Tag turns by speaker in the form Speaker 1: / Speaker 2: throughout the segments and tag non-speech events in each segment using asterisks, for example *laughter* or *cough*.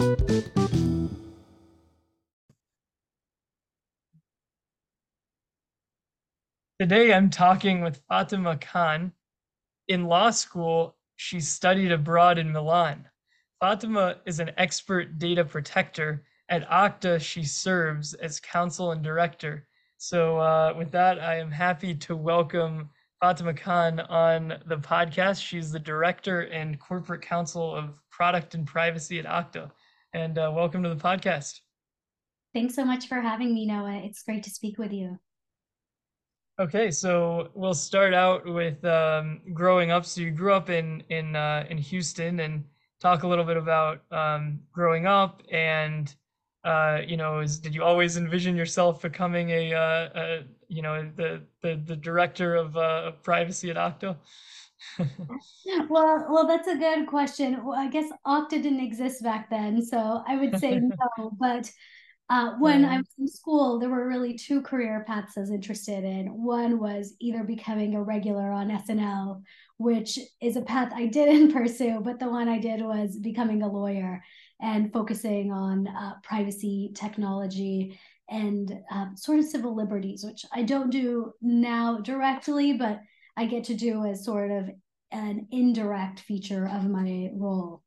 Speaker 1: Today I'm talking with Fatima Khan. In law school, she studied abroad in Milan. Fatima is an expert data protector. At Okta, she serves as counsel and director. So, uh, with that, I am happy to welcome Fatima Khan on the podcast. She's the director and corporate counsel of product and privacy at Okta. And uh, welcome to the podcast.
Speaker 2: Thanks so much for having me, Noah. It's great to speak with you.
Speaker 1: Okay, so we'll start out with um, growing up. So you grew up in in uh, in Houston, and talk a little bit about um, growing up, and uh, you know, is did you always envision yourself becoming a, uh, a you know the the the director of, uh, of privacy at Okta? *laughs*
Speaker 2: well, well, that's a good question. Well, I guess Okta didn't exist back then, so I would say *laughs* no. But uh, when I was in school, there were really two career paths I was interested in. One was either becoming a regular on SNL, which is a path I didn't *laughs* pursue, but the one I did was becoming a lawyer and focusing on uh, privacy technology and uh, sort of civil liberties, which I don't do now directly, but I get to do as sort of an indirect feature of my role.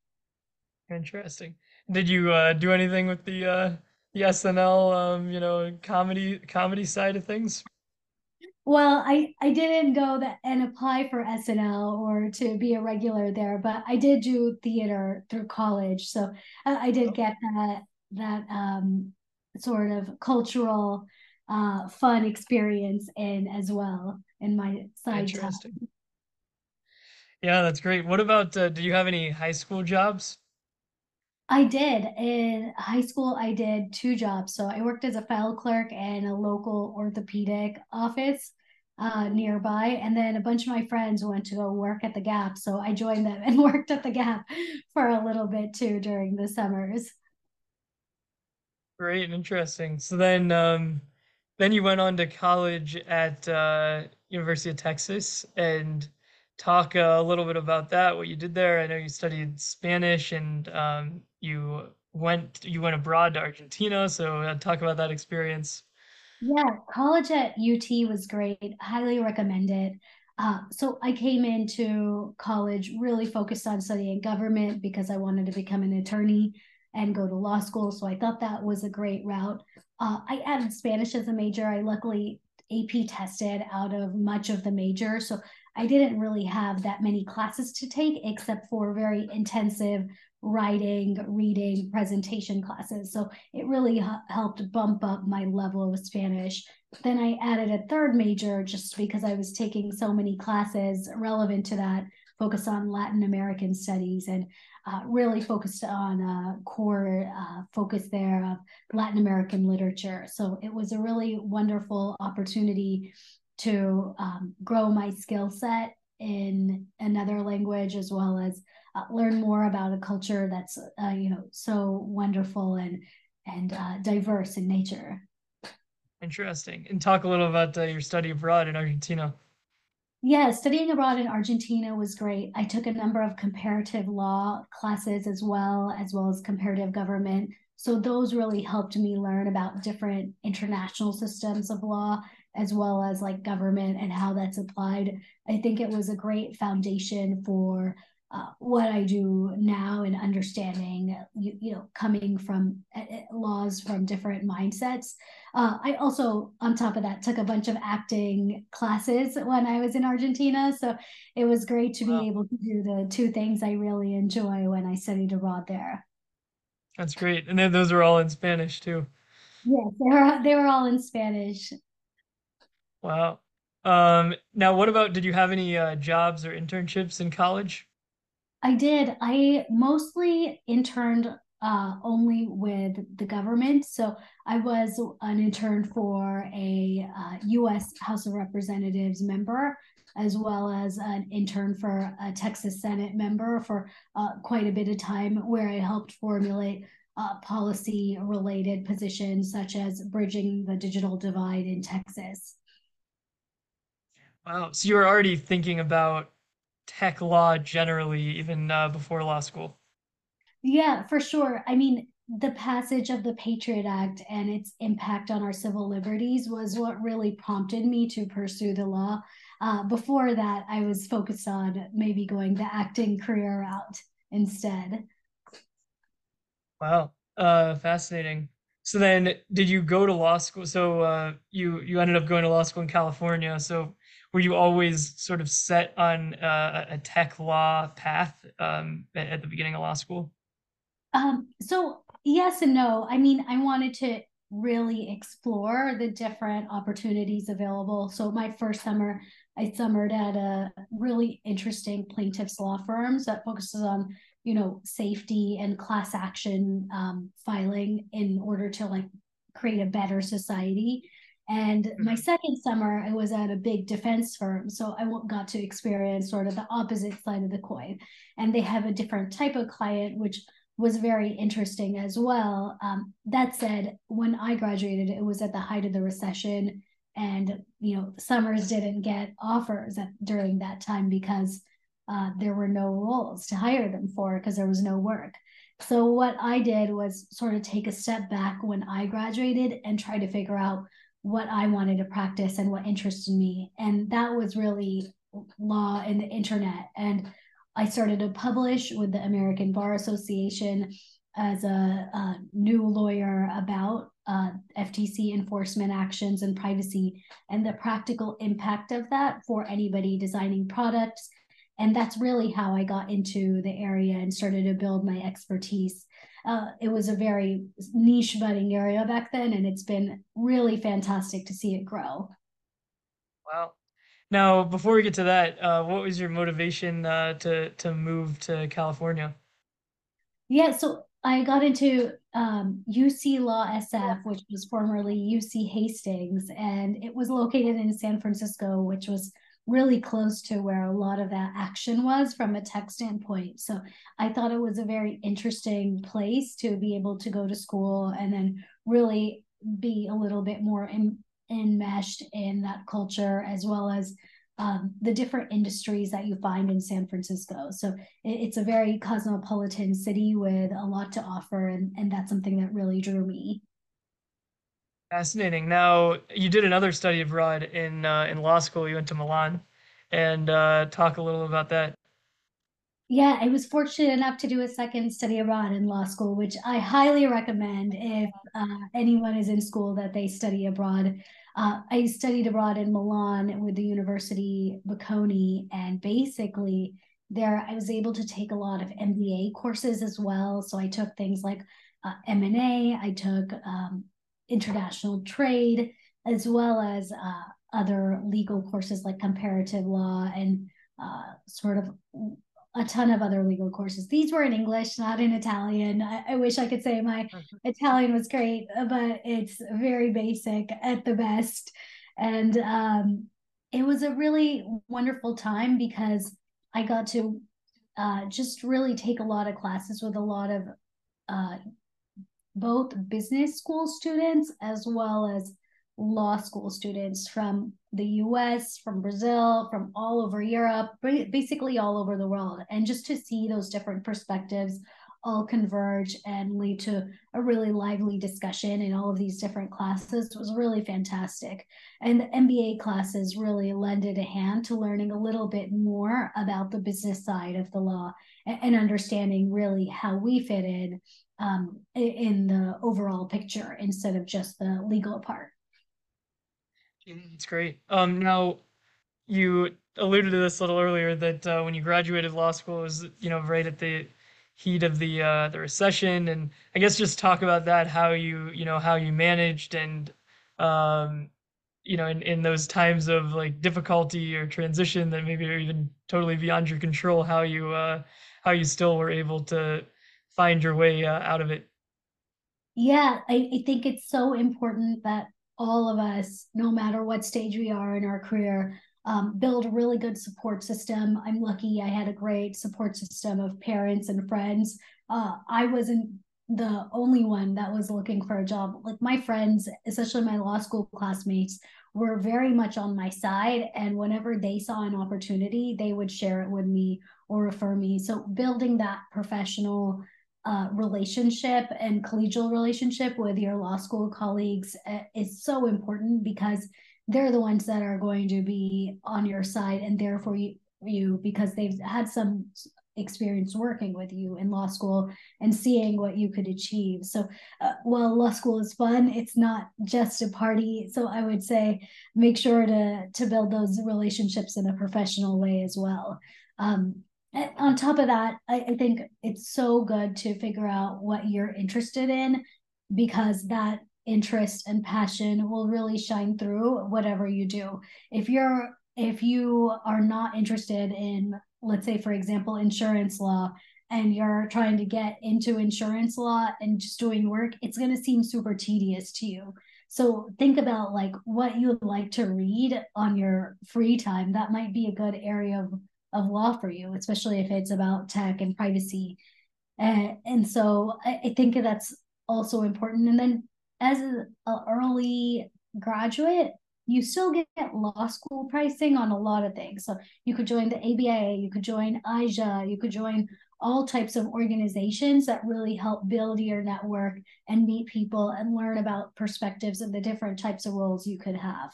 Speaker 1: Interesting. Did you uh, do anything with the uh, the SNL, um, you know, comedy comedy side of things?
Speaker 2: Well, I I didn't go that and apply for SNL or to be a regular there, but I did do theater through college, so I, I did get that that um, sort of cultural uh, fun experience in as well in my side
Speaker 1: Interesting. Time. Yeah, that's great. What about, uh, do you have any high school jobs?
Speaker 2: I did. In high school, I did two jobs. So I worked as a file clerk in a local orthopedic office uh, nearby. And then a bunch of my friends went to go work at the Gap. So I joined them and *laughs* worked at the Gap for a little bit too during the summers.
Speaker 1: Great, interesting. So then, um, then you went on to college at uh, University of Texas and talk a little bit about that, what you did there. I know you studied Spanish and um, you went you went abroad to Argentina. So uh, talk about that experience.
Speaker 2: Yeah, college at UT was great. Highly recommend it. Uh, so I came into college really focused on studying government because I wanted to become an attorney and go to law school. So I thought that was a great route. Uh, I added Spanish as a major. I luckily AP tested out of much of the major. So I didn't really have that many classes to take except for very intensive writing, reading, presentation classes. So it really h- helped bump up my level of Spanish. Then I added a third major just because I was taking so many classes relevant to that, focused on Latin American studies and uh, really focused on a core uh, focus there of Latin American literature. So it was a really wonderful opportunity to um, grow my skill set in another language as well as uh, learn more about a culture that's uh, you know so wonderful and and uh, diverse in nature.
Speaker 1: Interesting. And talk a little about uh, your study abroad in Argentina.
Speaker 2: Yeah, studying abroad in Argentina was great. I took a number of comparative law classes as well, as well as comparative government. So those really helped me learn about different international systems of law as well as like government and how that's applied. I think it was a great foundation for uh, what I do now and understanding, you, you know, coming from uh, laws from different mindsets. Uh, I also, on top of that, took a bunch of acting classes when I was in Argentina. So it was great to wow. be able to do the two things I really enjoy when I studied abroad there.
Speaker 1: That's great. And then those are all in Spanish too.
Speaker 2: Yes, they were, they were all in Spanish.
Speaker 1: Wow. Um, now, what about, did you have any uh, jobs or internships in college?
Speaker 2: I did. I mostly interned uh, only with the government. So I was an intern for a uh, U.S. House of Representatives member, as well as an intern for a Texas Senate member for uh, quite a bit of time, where I helped formulate uh, policy related positions such as bridging the digital divide in Texas.
Speaker 1: Wow. So you were already thinking about tech law generally, even uh, before law school.
Speaker 2: Yeah, for sure. I mean, the passage of the Patriot Act and its impact on our civil liberties was what really prompted me to pursue the law. Uh, before that, I was focused on maybe going the acting career route instead.
Speaker 1: Wow, uh, fascinating. So then, did you go to law school? So uh, you you ended up going to law school in California. So were you always sort of set on uh, a tech law path um, at, the beginning of law school?
Speaker 2: Um, so yes and no. I mean, I wanted to really explore the different opportunities available. So my first summer, I summered at a really interesting plaintiffs law firms that focuses on, you know, safety and class action um, filing in order to like create a better society. And my mm-hmm. second summer, I was at a big defense firm. So I got to experience sort of the opposite side of the coin. And they have a different type of client, which was very interesting as well. Um, that said, when I graduated, it was at the height of the recession, and you know, Summers didn't get offers at, during that time because uh, there were no roles to hire them for because there was no work. So what I did was sort of take a step back when I graduated and try to figure out what I wanted to practice and what interested me, and that was really law and the internet and I started to publish with the American Bar Association as a, a new lawyer about uh, FTC enforcement actions and privacy and the practical impact of that for anybody designing products. And that's really how I got into the area and started to build my expertise. Uh, it was a very niche budding area back then, and it's been really fantastic to see it grow.
Speaker 1: Wow. Now, before we get to that, uh, what was your motivation uh, to to move to California?
Speaker 2: Yeah, so I got into um, UC Law SF, which was formerly UC Hastings, and it was located in San Francisco, which was really close to where a lot of that action was from a tech standpoint. So I thought it was a very interesting place to be able to go to school and then really be a little bit more in, enmeshed in that culture as well as um, the different industries that you find in San Francisco. So it, it's a very cosmopolitan city with a lot to offer, and, and that's something that really drew me.
Speaker 1: Fascinating. Now, you did another study abroad in uh, in law school. You went to Milan, and uh, talk a little about that.
Speaker 2: Yeah, I was fortunate enough to do a second study abroad in law school, which I highly recommend if uh, anyone is in school that they study abroad. Uh, I studied abroad in Milan with the University Bocconi, and basically there I was able to take a lot of MBA courses as well. So I took things like uh, M&A, I took um, international trade, as well as uh, other legal courses like comparative law and uh, sort of a ton of other legal courses. These were in English, not in Italian. I, I wish I could say my mm-hmm. Italian was great, but it's very basic at the best. And um, it was a really wonderful time because I got to uh, just really take a lot of classes with a lot of uh, both business school students as well as law school students from the US, from Brazil, from all over Europe, basically all over the world. And just to see those different perspectives all converge and lead to a really lively discussion in all of these different classes was really fantastic. And the MBA classes really lended a hand to learning a little bit more about the business side of the law and understanding really how we fit in um, in the overall picture instead of just the legal part.
Speaker 1: It's great. Um, now you alluded to this a little earlier that uh, when you graduated law school it was you know right at the heat of the uh, the recession, and I guess just talk about that how you you know how you managed and um, you know in, in those times of like difficulty or transition that maybe are even totally beyond your control how you uh, how you still were able to find your way uh, out of it.
Speaker 2: Yeah, I, I think it's so important that all of us, no matter what stage we are in our career, um, build a really good support system. I'm lucky I had a great support system of parents and friends. Uh, I wasn't the only one that was looking for a job. Like my friends, especially my law school classmates, were very much on my side. And whenever they saw an opportunity, they would share it with me or refer me. So building that professional uh, relationship and collegial relationship with your law school colleagues uh, is so important because they're the ones that are going to be on your side and there for you, you because they've had some experience working with you in law school and seeing what you could achieve. So, uh, while law school is fun, it's not just a party. So, I would say make sure to to build those relationships in a professional way as well. Um, on top of that, I, I think it's so good to figure out what you're interested in because that interest and passion will really shine through whatever you do. If you're if you are not interested in let's say for example insurance law and you're trying to get into insurance law and just doing work it's going to seem super tedious to you so think about like what you would like to read on your free time that might be a good area of, of law for you especially if it's about tech and privacy and, and so I, I think that's also important and then as an early graduate you still get law school pricing on a lot of things. So you could join the ABA, you could join IJA, you could join all types of organizations that really help build your network and meet people and learn about perspectives of the different types of roles you could have.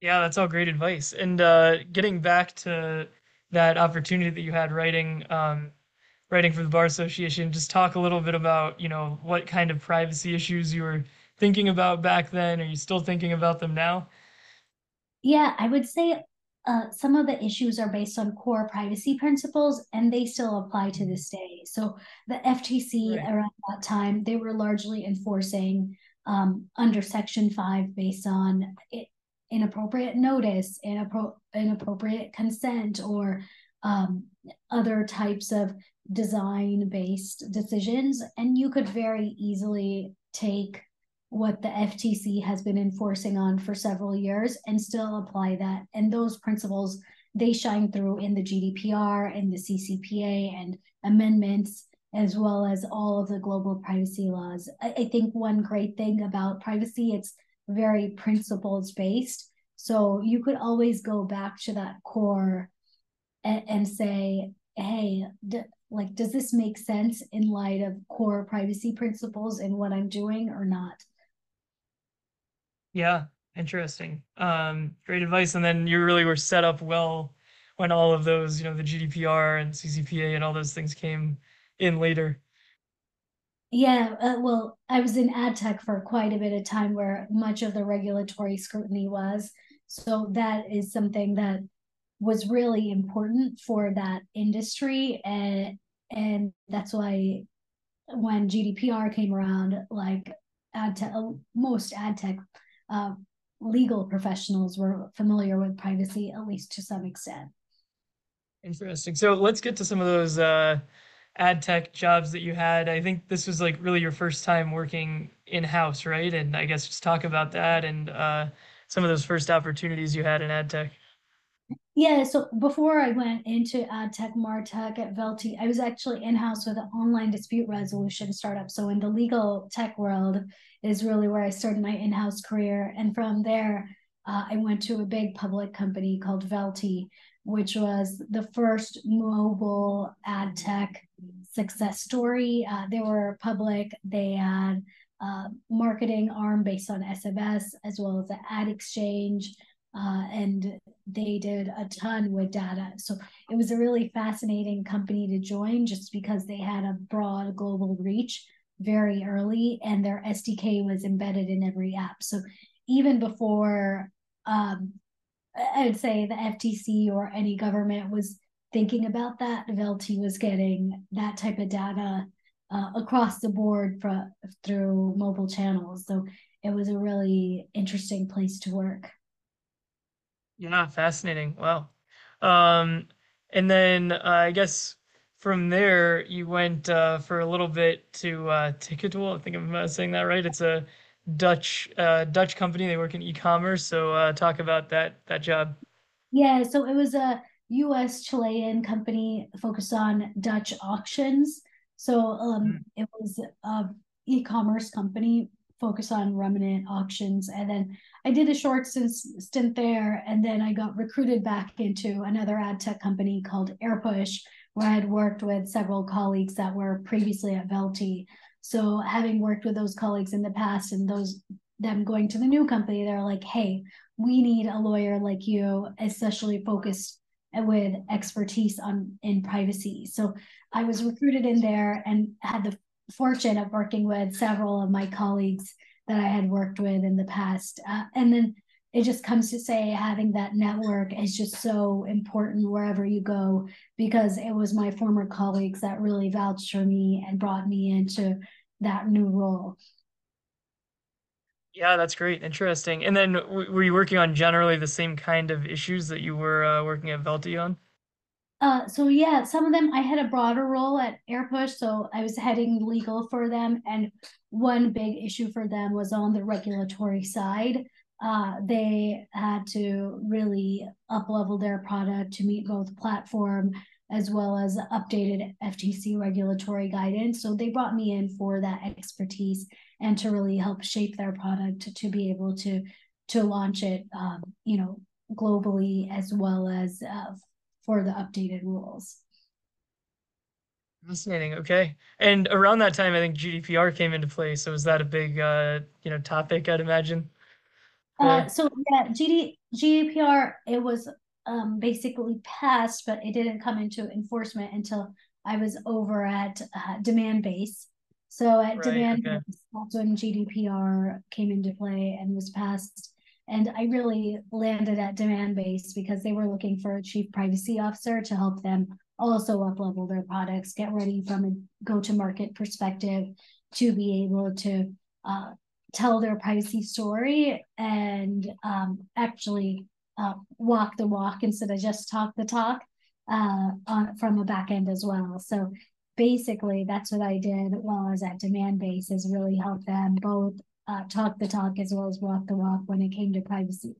Speaker 1: Yeah, that's all great advice. And uh, getting back to that opportunity that you had writing um, writing for the Bar Association, just talk a little bit about, you know, what kind of privacy issues you were thinking about back then? Are you still thinking about them now?
Speaker 2: Yeah, I would say uh, some of the issues are based on core privacy principles and they still apply to this day. So the FTC right. around that time, they were largely enforcing um, under Section 5 based on it, inappropriate notice, inappro- inappropriate consent, or um, other types of design based decisions. And you could very easily take what the FTC has been enforcing on for several years and still apply that. And those principles, they shine through in the GDPR and the CCPA and amendments, as well as all of the global privacy laws. I, I think one great thing about privacy, it's very principles based. So you could always go back to that core and, and say, hey, d- like, does this make sense in light of core privacy principles and what I'm doing or not?
Speaker 1: Yeah, interesting. Um, great advice. And then you really were set up well when all of those, you know, the GDPR and CCPA and all those things came in later.
Speaker 2: Yeah, uh, well, I was in ad tech for quite a bit of time where much of the regulatory scrutiny was. So that is something that was really important for that industry. And, and that's why when GDPR came around, like ad tech, most ad tech uh, legal professionals were familiar with privacy, at least to some extent.
Speaker 1: Interesting. So let's get to some of those uh, ad tech jobs that you had. I think this was like really your first time working in house, right? And I guess just talk about that and uh, some of those first opportunities you had in ad tech.
Speaker 2: Yeah, so before I went into ad tech, martech at Velti, I was actually in house with an online dispute resolution startup. So in the legal tech world is really where I started my in house career, and from there, uh, I went to a big public company called Velti, which was the first mobile ad tech success story. Uh, they were public. They had uh, marketing arm based on SMS as well as the ad exchange uh, and they did a ton with data. So it was a really fascinating company to join just because they had a broad global reach very early and their SDK was embedded in every app. So even before um, I would say the FTC or any government was thinking about that, Velti was getting that type of data uh, across the board for, through mobile channels. So it was a really interesting place to work.
Speaker 1: Yeah, fascinating. Wow. Um, and then uh, I guess from there you went uh, for a little bit to uh, Ticketul. I think I'm uh, saying that right. It's a Dutch uh, Dutch company. They work in e-commerce. So uh, talk about that that job.
Speaker 2: Yeah, so it was a U.S. Chilean company focused on Dutch auctions. So um, mm. it was a e-commerce company focused on remnant auctions. And then I did a short stint there, and then I got recruited back into another ad tech company called AirPush, where I had worked with several colleagues that were previously at Velti. So having worked with those colleagues in the past and those them going to the new company, they're like, hey, we need a lawyer like you, especially focused with expertise on in privacy. So I was recruited in there and had the fortune of working with several of my colleagues that I had worked with in the past. Uh, and then it just comes to say having that network is just so important wherever you go because it was my former colleagues that really vouched for me and brought me into that new role.
Speaker 1: Yeah, that's great. Interesting. And then w- were you working on generally the same kind of issues that you were uh, working at Velti on?
Speaker 2: Uh, so yeah, some of them I had a broader role at AirPush, so I was heading legal for them, and one big issue for them was on the regulatory side. Uh, they had to really up level their product to meet both platform as well as updated FTC regulatory guidance. So they brought me in for that expertise and to really help shape their product to, to be able to to launch it, um, you know, globally as well as uh, for the updated rules.
Speaker 1: Fascinating. Okay. And around that time, I think GDPR came into play. So was that a big, uh, you know, topic, I'd imagine?
Speaker 2: Uh, so yeah, GD, GDPR, it was um, basically passed, but it didn't come into enforcement until I was over at uh, Demandbase. So at
Speaker 1: Right.
Speaker 2: Demand
Speaker 1: Okay.
Speaker 2: Base, that's when GDPR came into play and was passed. And I really landed at Demandbase because they were looking for a chief privacy officer to help them also up level their products, get ready from a go to market perspective to be able to uh, tell their privacy story and um, actually uh, walk the walk instead of just talk the talk uh, on, from a back end as well. So basically, that's what I did while I was at Demandbase is really help them both uh, talk the talk as well as walk the walk when it came to privacy.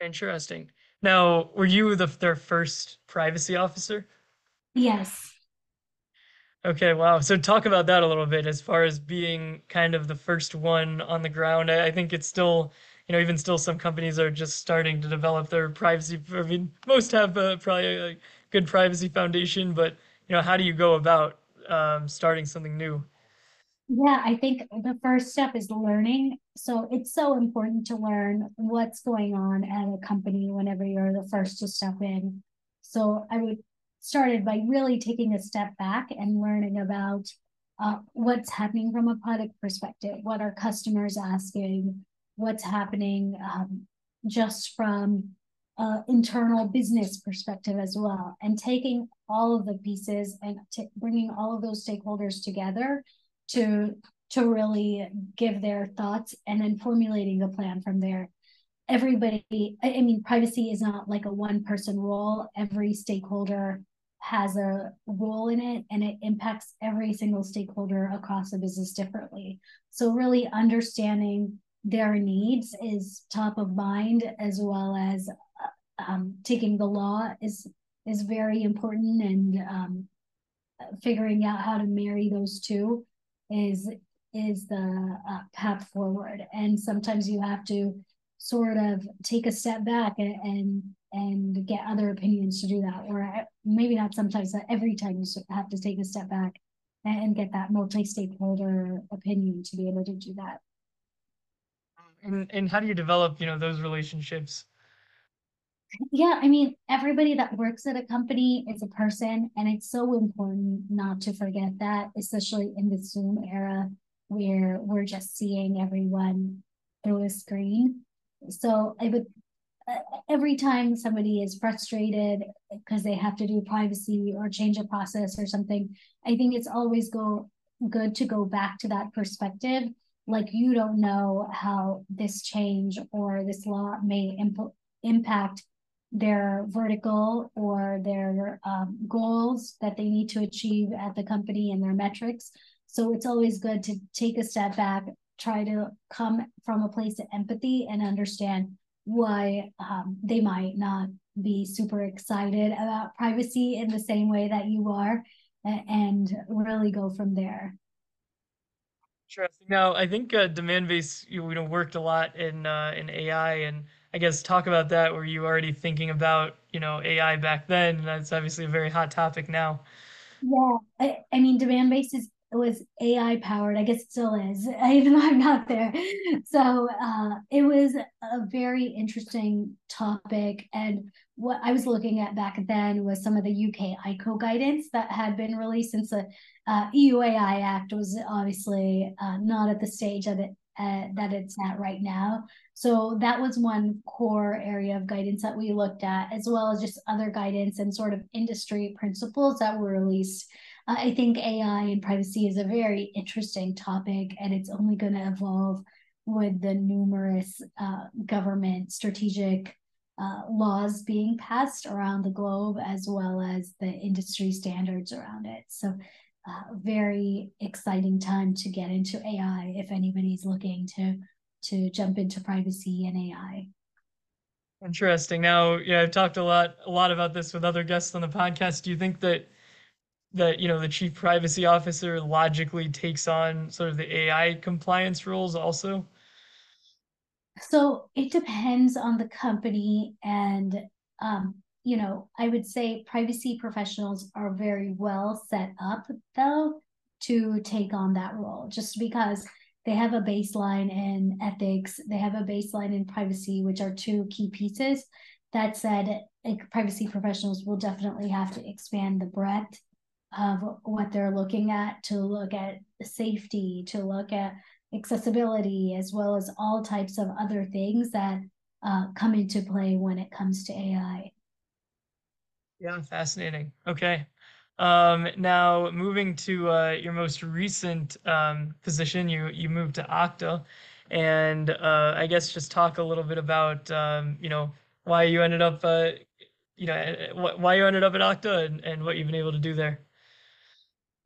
Speaker 1: Interesting. Now, were you the their first privacy officer?
Speaker 2: Yes.
Speaker 1: Okay, wow. So talk about that a little bit as far as being kind of the first one on the ground. I, I think it's still, you know, even still some companies are just starting to develop their privacy. I mean, most have uh, probably a good privacy foundation, but you know, how do you go about um, starting something new?
Speaker 2: Yeah, I think the first step is learning. So it's so important to learn what's going on at a company whenever you're the first to step in. So I would started by really taking a step back and learning about uh, what's happening from a product perspective, what are customers asking, what's happening um, just from internal business perspective as well, and taking all of the pieces and t- bringing all of those stakeholders together to to really give their thoughts and then formulating a plan from there. Everybody i mean privacy is not like a one person role. Every stakeholder has a role in it and it impacts every single stakeholder across the business differently. So really understanding their needs is top of mind as well as uh, um, taking the law is is very important and um, figuring out how to marry those two is is the uh, path forward. And sometimes you have to sort of take a step back and and, and get other opinions to do that. Or maybe not sometimes every time you have to take a step back and get that multi-stakeholder opinion to be able to do that
Speaker 1: And and how do you develop, you know, those relationships?
Speaker 2: yeah i mean everybody that works at a company is a person and it's so important not to forget that especially in the zoom era where we're just seeing everyone through a screen so i would every time somebody is frustrated because they have to do privacy or change a process or something i think it's always go good to go back to that perspective like you don't know how this change or this law may imp- impact their vertical or their um, goals that they need to achieve at the company and their metrics. So it's always good to take a step back, try to come from a place of empathy and understand why um, they might not be super excited about privacy in the same way that you are and really go from there.
Speaker 1: Interesting. Now, I think uh, Demandbase, you know, worked a lot in uh, in AI, and I guess talk about that. Were you already thinking about you know AI back then? That's obviously a very hot topic now.
Speaker 2: Yeah, I, I mean, Demandbase is it was AI powered. I guess it still is, *laughs* even though I'm not there. So uh, it was a very interesting topic. And what I was looking at back then was some of the UK ICO guidance that had been released since the uh, EU AI Act was obviously uh, not at the stage that it uh, that it's at right now. So that was one core area of guidance that we looked at, as well as just other guidance and sort of industry principles that were released. I think AI and privacy is a very interesting topic, and it's only going to evolve with the numerous uh, government strategic uh, laws being passed around the globe, as well as the industry standards around it. So uh, very exciting time to get into AI if anybody's looking to to jump into privacy and AI.
Speaker 1: Interesting. Now, yeah, I've talked a lot a lot about this with other guests on the podcast. Do you think that that you know the chief privacy officer logically takes on sort of the AI compliance roles also?
Speaker 2: So it depends on the company and um, you know, I would say privacy professionals are very well set up though to take on that role just because they have a baseline in ethics, they have a baseline in privacy, which are two key pieces. That said, privacy professionals will definitely have to expand the breadth of what they're looking at to look at safety, to look at accessibility, as well as all types of other things that uh, come into play when it comes to AI.
Speaker 1: Yeah, fascinating. Okay. Um, now moving to uh, your most recent um, position, you you moved to Okta, and uh, I guess just talk a little bit about um, you know why you ended up uh, you know eh, eh, why you ended up at Okta and, and what you've been able to do there.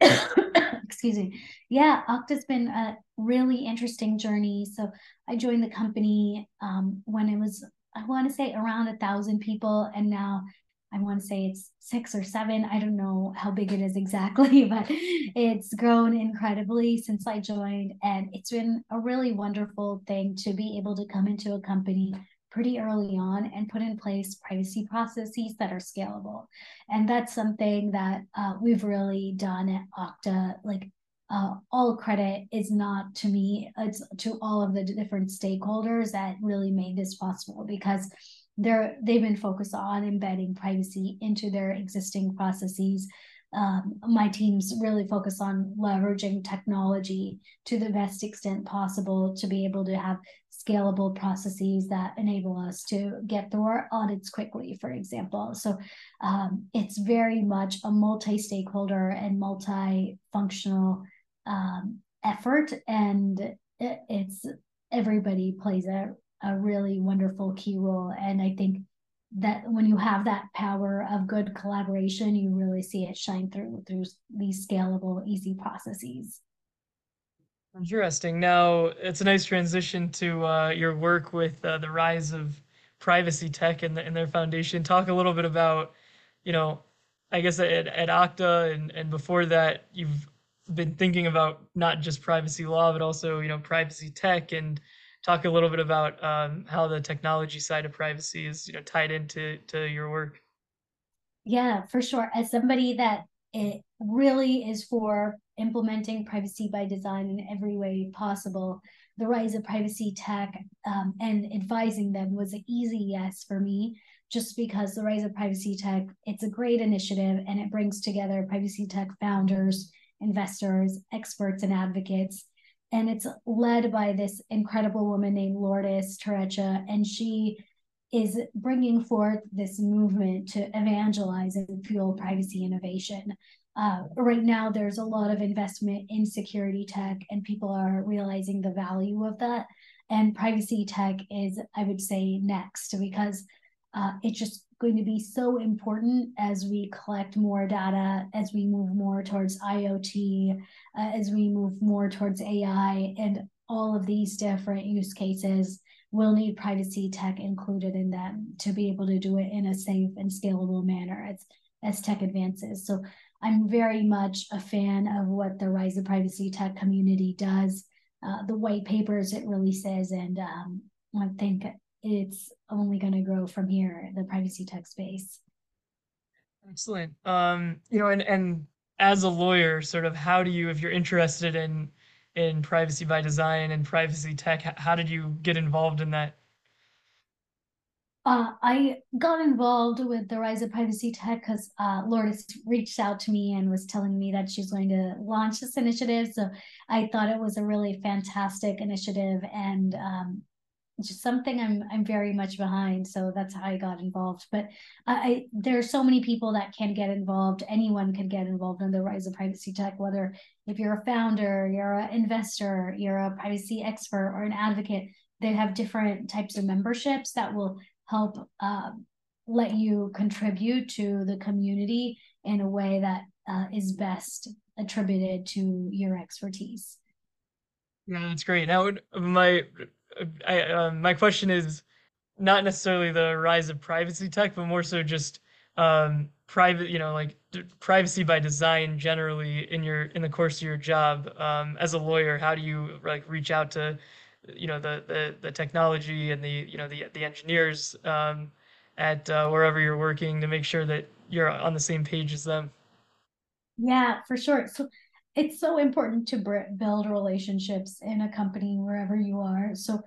Speaker 1: *coughs*
Speaker 2: Excuse me. Yeah, Okta's been a really interesting journey. So I joined the company um, when it was I want to say around a thousand people, and now I want to say it's six or seven. I don't know how big it is exactly, *laughs* but it's grown incredibly since I joined. And it's been a really wonderful thing to be able to come into a company pretty early on and put in place privacy processes that are scalable. And that's something that uh, we've really done at Okta. Like uh, all credit is not to me, it's to all of the different stakeholders that really made this possible because they're they've been focused on embedding privacy into their existing processes. Um, my teams really focus on leveraging technology to the best extent possible to be able to have scalable processes that enable us to get through our audits quickly, for example. So um, it's very much a multi-stakeholder and multi-functional um, effort, and it's everybody plays a a really wonderful key role. And I think that when you have that power of good collaboration, you really see it shine through through these scalable, easy processes.
Speaker 1: Interesting. Now it's a nice transition to uh, your work with uh, the rise of privacy tech and, the, and their foundation. Talk a little bit about, you know, I guess at, at Okta and, and before that, you've been thinking about not just privacy law, but also, you know, privacy tech and talk a little bit about um, how the technology side of privacy is you know tied into to your work
Speaker 2: yeah for sure as somebody that it really is for implementing privacy by design in every way possible the rise of privacy tech um, and advising them was an easy yes for me just because the rise of privacy tech it's a great initiative and it brings together privacy tech founders investors experts and advocates and it's led by this incredible woman named Lourdes Turrecha, and she is bringing forth this movement to evangelize and fuel privacy innovation. Uh, right now, there's a lot of investment in security tech, and people are realizing the value of that. And privacy tech is, I would say, next because uh, it's just going to be so important as we collect more data, as we move more towards IoT, uh, as we move more towards AI, and all of these different use cases will need privacy tech included in them to be able to do it in a safe and scalable manner as, as tech advances. So I'm very much a fan of what the Rise of Privacy Tech community does, uh, the white papers it releases, and um, I think it's only going to grow from here, the privacy tech space.
Speaker 1: Excellent. Um, you know, and and as a lawyer, sort of how do you, if you're interested in in privacy by design and privacy tech, how did you get involved in that?
Speaker 2: Uh, I got involved with the Rise of Privacy Tech because uh, Lourdes reached out to me and was telling me that she's going to launch this initiative. So I thought it was a really fantastic initiative and um, just something I'm I'm very much behind. So that's how I got involved. But I, I there are so many people that can get involved. Anyone can get involved in the Rise of Privacy Tech, whether if you're a founder, you're an investor, you're a privacy expert, or an advocate. They have different types of memberships that will help uh, let you contribute to the community in a way that uh, is best attributed to your expertise.
Speaker 1: Yeah, that's great. Now, my I, uh, my question is not necessarily the rise of privacy tech, but more so just um, private, you know, like privacy by design generally in your in the course of your job um, as a lawyer. How do you like reach out to you know the the, the technology and the you know the the engineers um, at uh, wherever you're working to make sure that you're on the same page as them.
Speaker 2: Yeah, for sure. So it's so important to build relationships in a company wherever you are. So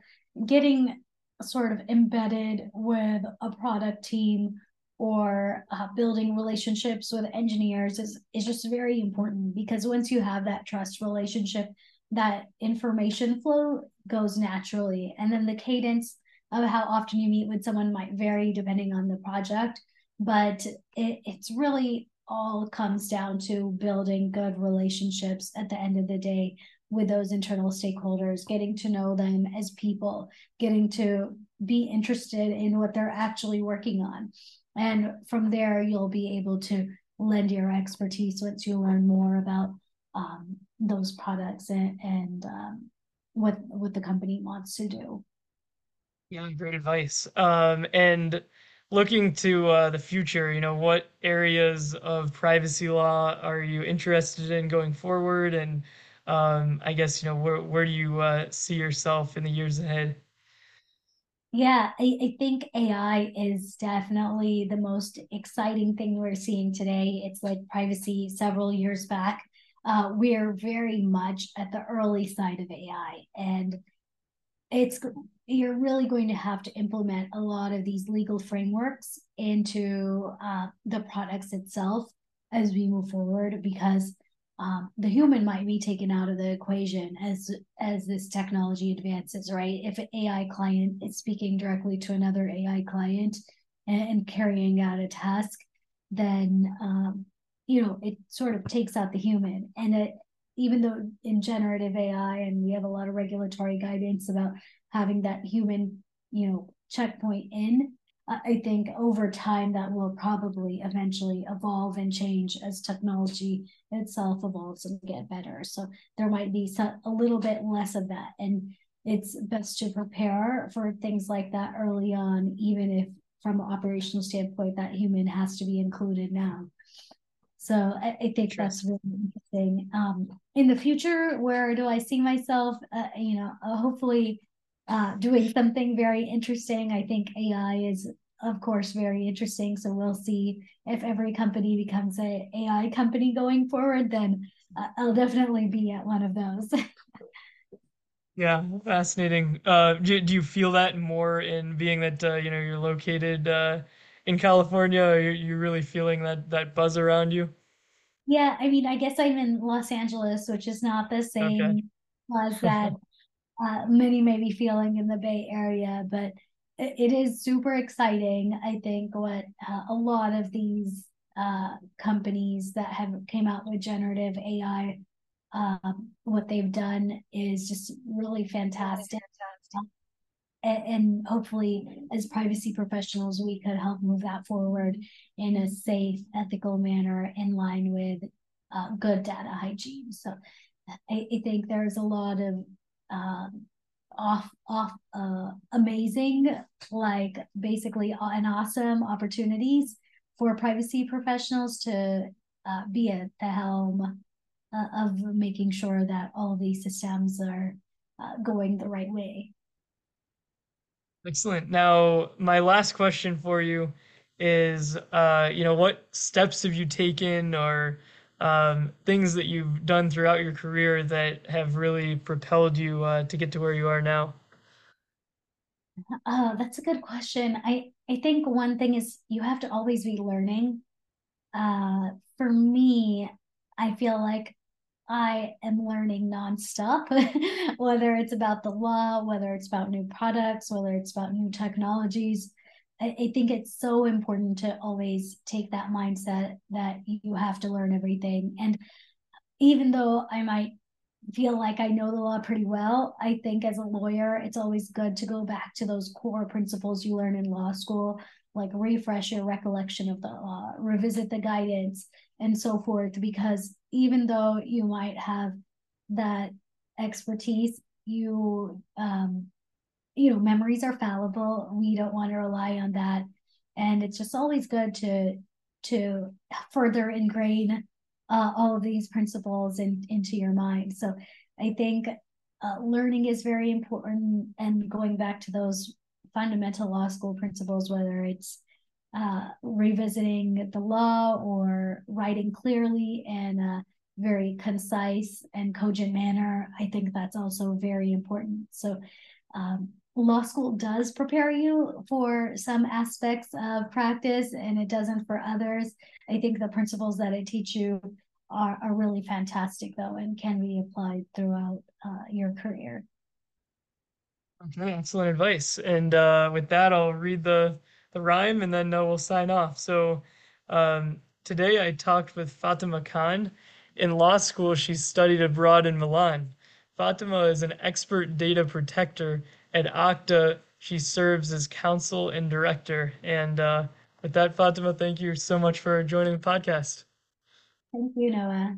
Speaker 2: getting sort of embedded with a product team or uh, building relationships with engineers is, is just very important because once you have that trust relationship that information flow goes naturally. And then the cadence of how often you meet with someone might vary depending on the project, but it, it's really all comes down to building good relationships at the end of the day with those internal stakeholders, getting to know them as people, getting to be interested in what they're actually working on. And from there, you'll be able to lend your expertise once you learn more about um, those products and, and um, what what the company wants to do.
Speaker 1: Yeah, great advice. Um, and looking to uh, the future, you know, what areas of privacy law are you interested in going forward? And um, I guess, you know, where, where do you uh, see yourself in the years ahead?
Speaker 2: Yeah, I, I think AI is definitely the most exciting thing we're seeing today. It's like privacy several years back uh, we're very much at the early side of AI, and it's you're really going to have to implement a lot of these legal frameworks into uh, the products itself as we move forward because um, the human might be taken out of the equation as as this technology advances right? If an ai client is speaking directly to another ai client and, and carrying out a task then um, you know it sort of takes out the human. And it even though in generative ai and we have a lot of regulatory guidance about having that human you know checkpoint in i think over time that will probably eventually evolve and change as technology itself evolves and get better. So there might be some, a little bit less of that. And it's best to prepare for things like that early on even if from an operational standpoint that human has to be included now so I, I think sure. that's really interesting. Um, in the future, where do I see myself? Uh, you know, uh, hopefully uh, doing something very interesting. I think AI is, of course, very interesting. So we'll see if every company becomes a AI company going forward. Then uh, I'll definitely be at one of those. *laughs*
Speaker 1: Yeah, fascinating. Uh, do, do you feel that more in being that uh, you know you're located uh, in California? Are you, you really feeling that that buzz around you?
Speaker 2: Yeah, I mean, I guess I'm in Los Angeles, which is not the same okay. buzz *laughs* that uh, many may be feeling in the Bay Area, but it, it is super exciting. I think what uh, a lot of these uh, companies that have came out with generative AI, um, what they've done is just really fantastic and hopefully as privacy professionals we could help move that forward in a safe ethical manner in line with uh, good data hygiene. So I, I, think there's a lot of um, off off uh, amazing like basically an awesome opportunities for privacy professionals to uh, be at the helm uh, of making sure that all these systems are uh, going the right way
Speaker 1: Excellent. Now, my last question for you is, uh, you know, what steps have you taken or um, things that you've done throughout your career that have really propelled you uh, to get to where you are now?
Speaker 2: Oh, that's a good question. I I think one thing is you have to always be learning. Uh, for me, I feel like I am learning nonstop, *laughs* whether it's about the law, whether it's about new products, whether it's about new technologies. I, I think it's so important to always take that mindset that you have to learn everything. And even though I might feel like I know the law pretty well. I think as a lawyer, it's always good to go back to those core principles you learn in law school, like refresh your recollection of the law, revisit the guidance, and so forth. Because even though you might have that expertise, you um, you know, memories are fallible. We don't want to rely on that, and it's just always good to to further ingrain uh, all of these principles in, into your mind. So I think uh, learning is very important and going back to those fundamental law school principles, whether it's uh, revisiting the law or writing clearly in a very concise and cogent manner, I think that's also very important. So um, law school does prepare you for some aspects of practice and it doesn't for others. I think the principles that it teach you are, are really fantastic though and can be applied throughout uh, your career.
Speaker 1: Okay, excellent advice. And uh, with that, I'll read the the rhyme and then uh, we'll sign off. So um, today I talked with Fatima Khan. In law school, she studied abroad in Milan. Fatima is an expert data protector. At Okta, she serves as counsel and director. And uh, with that, Fatima, thank you so much for joining the podcast.
Speaker 2: Thank you, Noah.